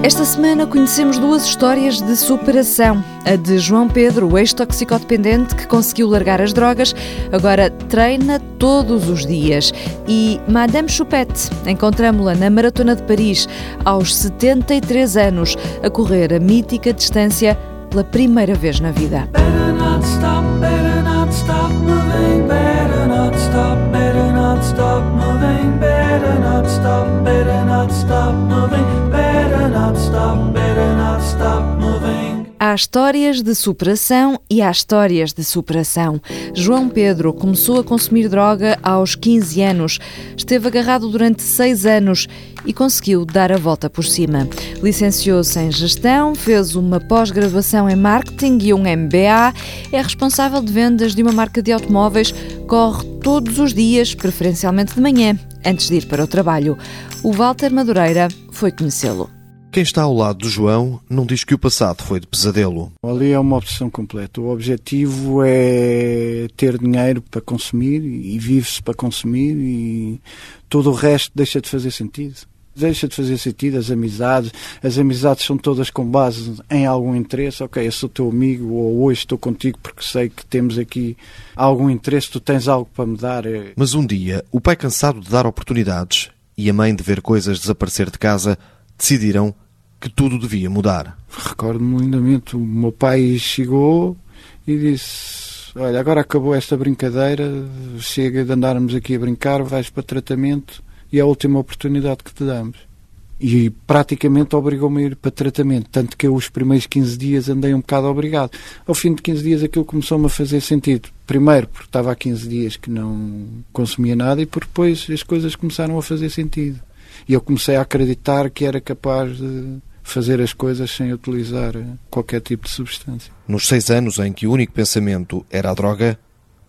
Esta semana conhecemos duas histórias de superação. A de João Pedro, o ex-toxicodependente que conseguiu largar as drogas, agora treina todos os dias. E Madame Choupette, encontramos-la na Maratona de Paris, aos 73 anos, a correr a mítica distância pela primeira vez na vida. Há histórias de superação e há histórias de superação. João Pedro começou a consumir droga aos 15 anos, esteve agarrado durante 6 anos e conseguiu dar a volta por cima. Licenciou-se em gestão, fez uma pós-graduação em marketing e um MBA, é responsável de vendas de uma marca de automóveis, corre todos os dias, preferencialmente de manhã, antes de ir para o trabalho. O Walter Madureira foi conhecê-lo. Quem está ao lado do João não diz que o passado foi de pesadelo. Ali é uma obsessão completa. O objetivo é ter dinheiro para consumir e vive-se para consumir e todo o resto deixa de fazer sentido. Deixa de fazer sentido as amizades. As amizades são todas com base em algum interesse. Ok, eu sou teu amigo ou hoje estou contigo porque sei que temos aqui algum interesse, tu tens algo para me dar. Mas um dia, o pai cansado de dar oportunidades e a mãe de ver coisas desaparecer de casa decidiram que tudo devia mudar. Recordo-me lindamente, o meu pai chegou e disse: Olha, agora acabou esta brincadeira, chega de andarmos aqui a brincar, vais para tratamento e é a última oportunidade que te damos. E praticamente obrigou-me a ir para tratamento, tanto que eu os primeiros 15 dias andei um bocado obrigado. Ao fim de 15 dias aquilo começou-me a fazer sentido. Primeiro porque estava há 15 dias que não consumia nada e por depois as coisas começaram a fazer sentido. E eu comecei a acreditar que era capaz de fazer as coisas sem utilizar qualquer tipo de substância. Nos seis anos em que o único pensamento era a droga,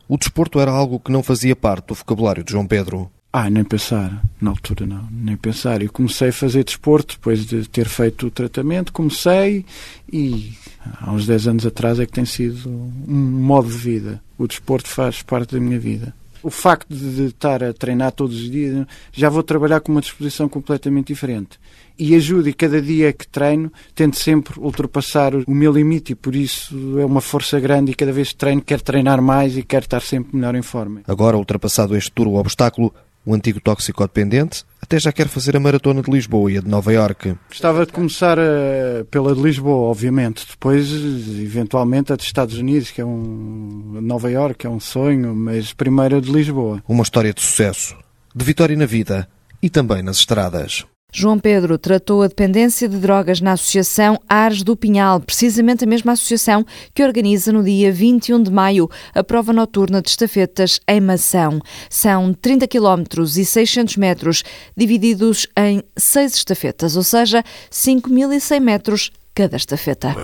o desporto era algo que não fazia parte do vocabulário de João Pedro. Ah, nem pensar. Na altura não, nem pensar. Eu comecei a fazer desporto depois de ter feito o tratamento, comecei e há uns 10 anos atrás é que tem sido um modo de vida. O desporto faz parte da minha vida o facto de estar a treinar todos os dias, já vou trabalhar com uma disposição completamente diferente. E ajudo, e cada dia que treino, tento sempre ultrapassar o meu limite, e por isso é uma força grande. E cada vez que treino, quero treinar mais e quero estar sempre melhor em forma. Agora, ultrapassado este duro obstáculo, o antigo toxicodependente até já quer fazer a maratona de Lisboa e a de Nova Iorque. Gostava de começar uh, pela de Lisboa, obviamente. Depois, eventualmente, a dos Estados Unidos, que é um. Nova Iorque, é um sonho, mas primeiro a de Lisboa. Uma história de sucesso, de vitória na vida e também nas estradas. João Pedro tratou a dependência de drogas na Associação Ares do Pinhal, precisamente a mesma associação que organiza no dia 21 de maio a prova noturna de estafetas em Mação. São 30 km e 600 metros, divididos em seis estafetas, ou seja, 5.100 metros cada estafeta.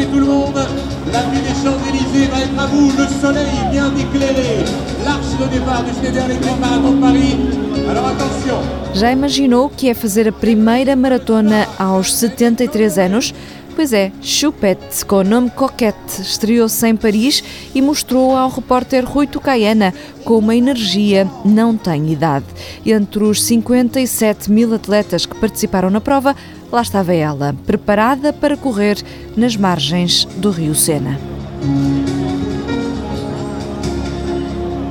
Pousser tout le monde L'avenue des Champs-Élysées va être à vous, le soleil bien éclairé. L'arche de départ du Schneider Electric Marathon de Paris. Alors attention. Já imaginou que é fazer a primeira maratona aos 73 anos? Pois é, Choupette, com o nome Coquette, estreou-se em Paris e mostrou ao repórter Rui Tucaiana como a energia não tem idade. Entre os 57 mil atletas que participaram na prova, lá estava ela, preparada para correr nas margens do rio Sena.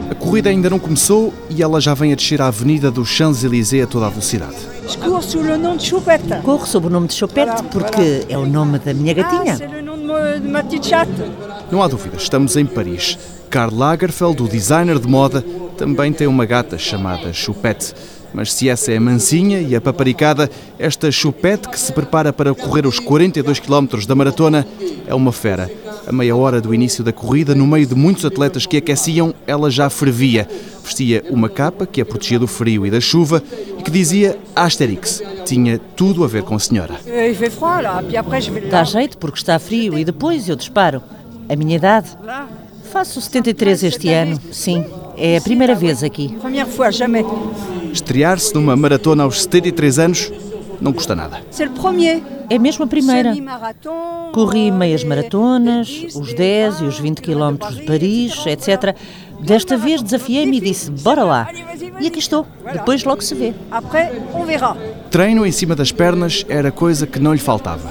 A corrida ainda não começou e ela já vem a descer a avenida dos Champs-Élysées a toda a velocidade. Corro sob o nome de Choupette. Corro sob o nome de Choupette porque é o nome da minha gatinha. Ah, não há dúvida, estamos em Paris. Karl Lagerfeld, o designer de moda, também tem uma gata chamada Choupette. Mas se essa é a mansinha e a paparicada, esta chupete que se prepara para correr os 42 km da maratona é uma fera. A meia hora do início da corrida, no meio de muitos atletas que aqueciam, ela já fervia. Vestia uma capa que a protegia do frio e da chuva e que dizia Asterix. Tinha tudo a ver com a senhora. Dá jeito porque está frio e depois eu disparo. A minha idade? Faço 73 este ano, sim. É a primeira vez aqui. Estrear-se numa maratona aos 73 anos não custa nada. C'est le premier. É mesmo a primeira. Corri meias maratonas, os 10 e os 20 quilómetros de Paris, etc. Desta vez desafiei-me e disse: bora lá. E aqui estou. Depois logo se vê. Treino em cima das pernas era coisa que não lhe faltava.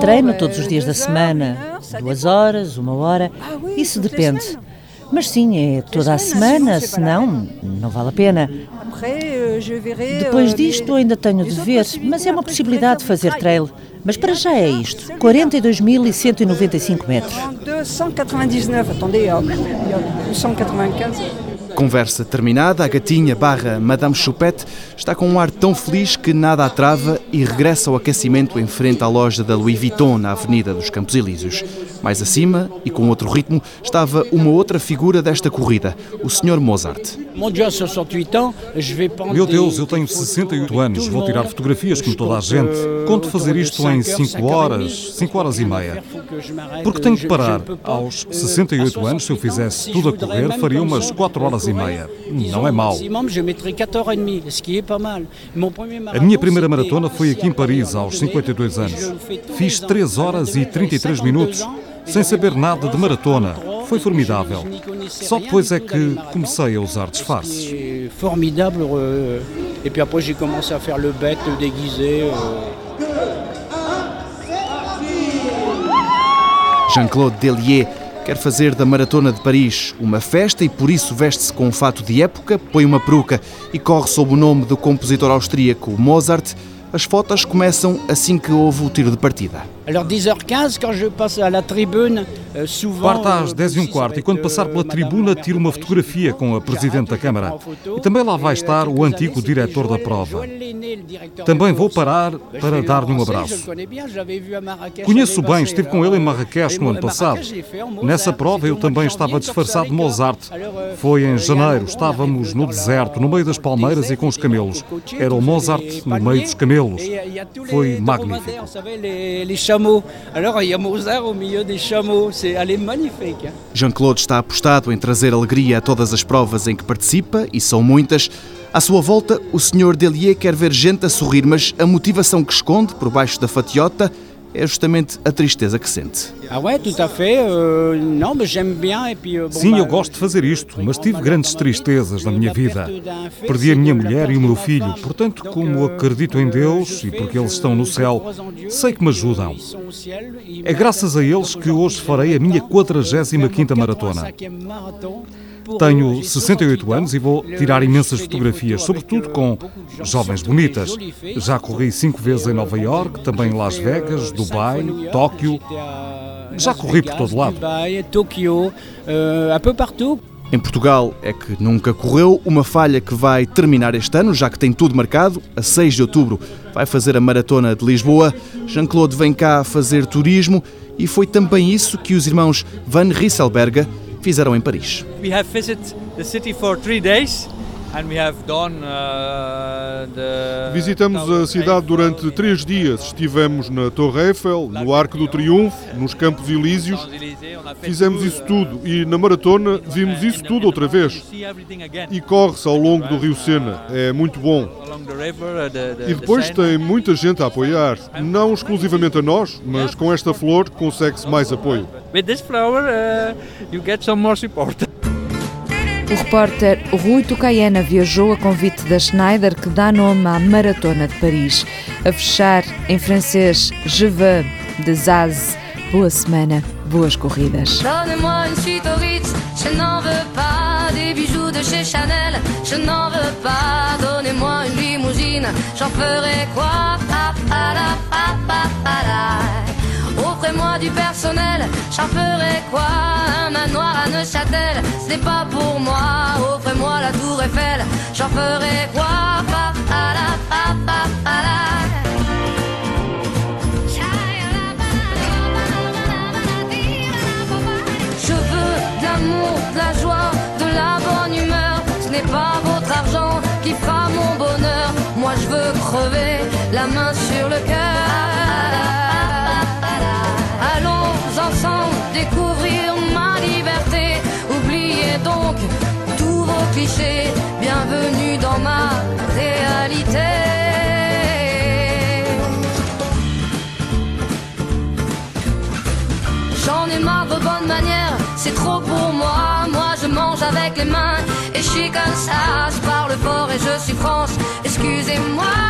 Treino todos os dias da semana, duas horas, uma hora. Isso depende. Mas sim, é toda a semana, senão não vale a pena. Depois disto ainda tenho de ver, mas é uma possibilidade de fazer trail. Mas para já é isto, 42.195 metros. 199, attendez, 195. Conversa terminada, a gatinha barra Madame Choupette está com um ar tão feliz que nada a trava e regressa ao aquecimento em frente à loja da Louis Vuitton na Avenida dos Campos Elíseos. Mais acima, e com outro ritmo, estava uma outra figura desta corrida, o Sr. Mozart. Meu Deus, eu tenho 68 anos, vou tirar fotografias como toda a gente. Conto fazer isto em 5 horas, 5 horas e meia. Porque tenho de parar. Aos 68 anos, se eu fizesse tudo a correr, faria umas 4 horas e meia. Não é mau. A minha primeira maratona foi aqui em Paris, aos 52 anos. Fiz 3 horas e 33 minutos, sem saber nada de maratona. Foi formidável. Só depois é que comecei a usar disfarces. Formidável. Euh, e depois comecei a fazer o bête déguisé. Euh. Jean-Claude Delier quer fazer da Maratona de Paris uma festa e por isso veste-se com um fato de época, põe uma peruca e corre sob o nome do compositor austríaco Mozart. As fotos começam assim que houve o tiro de partida. Alors 10h15, quand je passe à la tribune, euh, souvent... Quarta às 10 e um quarto e quando passar pela tribuna tiro uma fotografia com a Presidente da Câmara. E também lá vai estar o antigo diretor da prova. Também vou parar para dar-lhe um abraço. Conheço bem, estive com ele em Marrakech no ano passado. Nessa prova eu também estava disfarçado de Mozart. Foi em janeiro, estávamos no deserto, no meio das palmeiras e com os camelos. Era o Mozart no meio dos camelos. Foi magnífico chameaux. Alors il y a Mozart au milieu des chameaux. C'est, est magnifique. Jean-Claude está apostado em trazer alegria a todas as provas em que participa, e são muitas. À sua volta, o Sr. Delier quer ver gente a sorrir, mas a motivação que esconde por baixo da fatiota é justamente a tristeza que sente. Ah euh, euh, Sim, eu gosto de fazer isto, mas tive grandes tristezas na minha vida. Perdi a minha mulher e o meu filho, portanto, como euh, acredito em Deus e porque eles estão no céu, sei que me ajudam. É graças a eles que hoje farei a minha 45ª maratona. Tenho 68 anos e vou tirar imensas fotografias, sobretudo com jovens bonitas. Já corri cinco vezes em Nova York, também em Las Vegas, Dubai, Tóquio. Já corri por todo lado. Em Portugal é que nunca correu, uma falha que vai terminar este ano, já que tem tudo marcado. A 6 de outubro vai fazer a maratona de Lisboa. Jean-Claude vem cá fazer turismo e foi também isso que os irmãos Van Rieselberga fizeram em Paris. We have visited the city for three days. Uh, Visitamos a cidade durante três dias. Estivemos na Torre Eiffel, no Arco do Triunfo, nos Campos Elíseos. Fizemos isso tudo e na maratona vimos isso tudo outra vez. E corre-se ao longo do Rio Sena. É muito bom. Uh, e depois tem muita gente a apoiar. Não exclusivamente a nós, mas com esta flor consegue-se mais apoio. With this flower, uh, you get some more support. O repórter Rui Tucaiana viajou a convite da Schneider, que dá nome à Maratona de Paris. A fechar em francês, Je veux de Zaz. Boa semana, boas corridas. Je n'en veux pas des bijoux de chez Chanel, je n'en veux pas. Donnez-moi limousine, j'en ferai quoi? Offrez-moi du personnel, j'en ferai quoi Un manoir à Neuchâtel, ce n'est pas pour moi. Offrez-moi la tour Eiffel, j'en ferai quoi Bienvenue dans ma réalité. J'en ai marre de bonnes manières, c'est trop pour moi. Moi je mange avec les mains et je suis comme ça. Je parle fort et je suis France. Excusez-moi.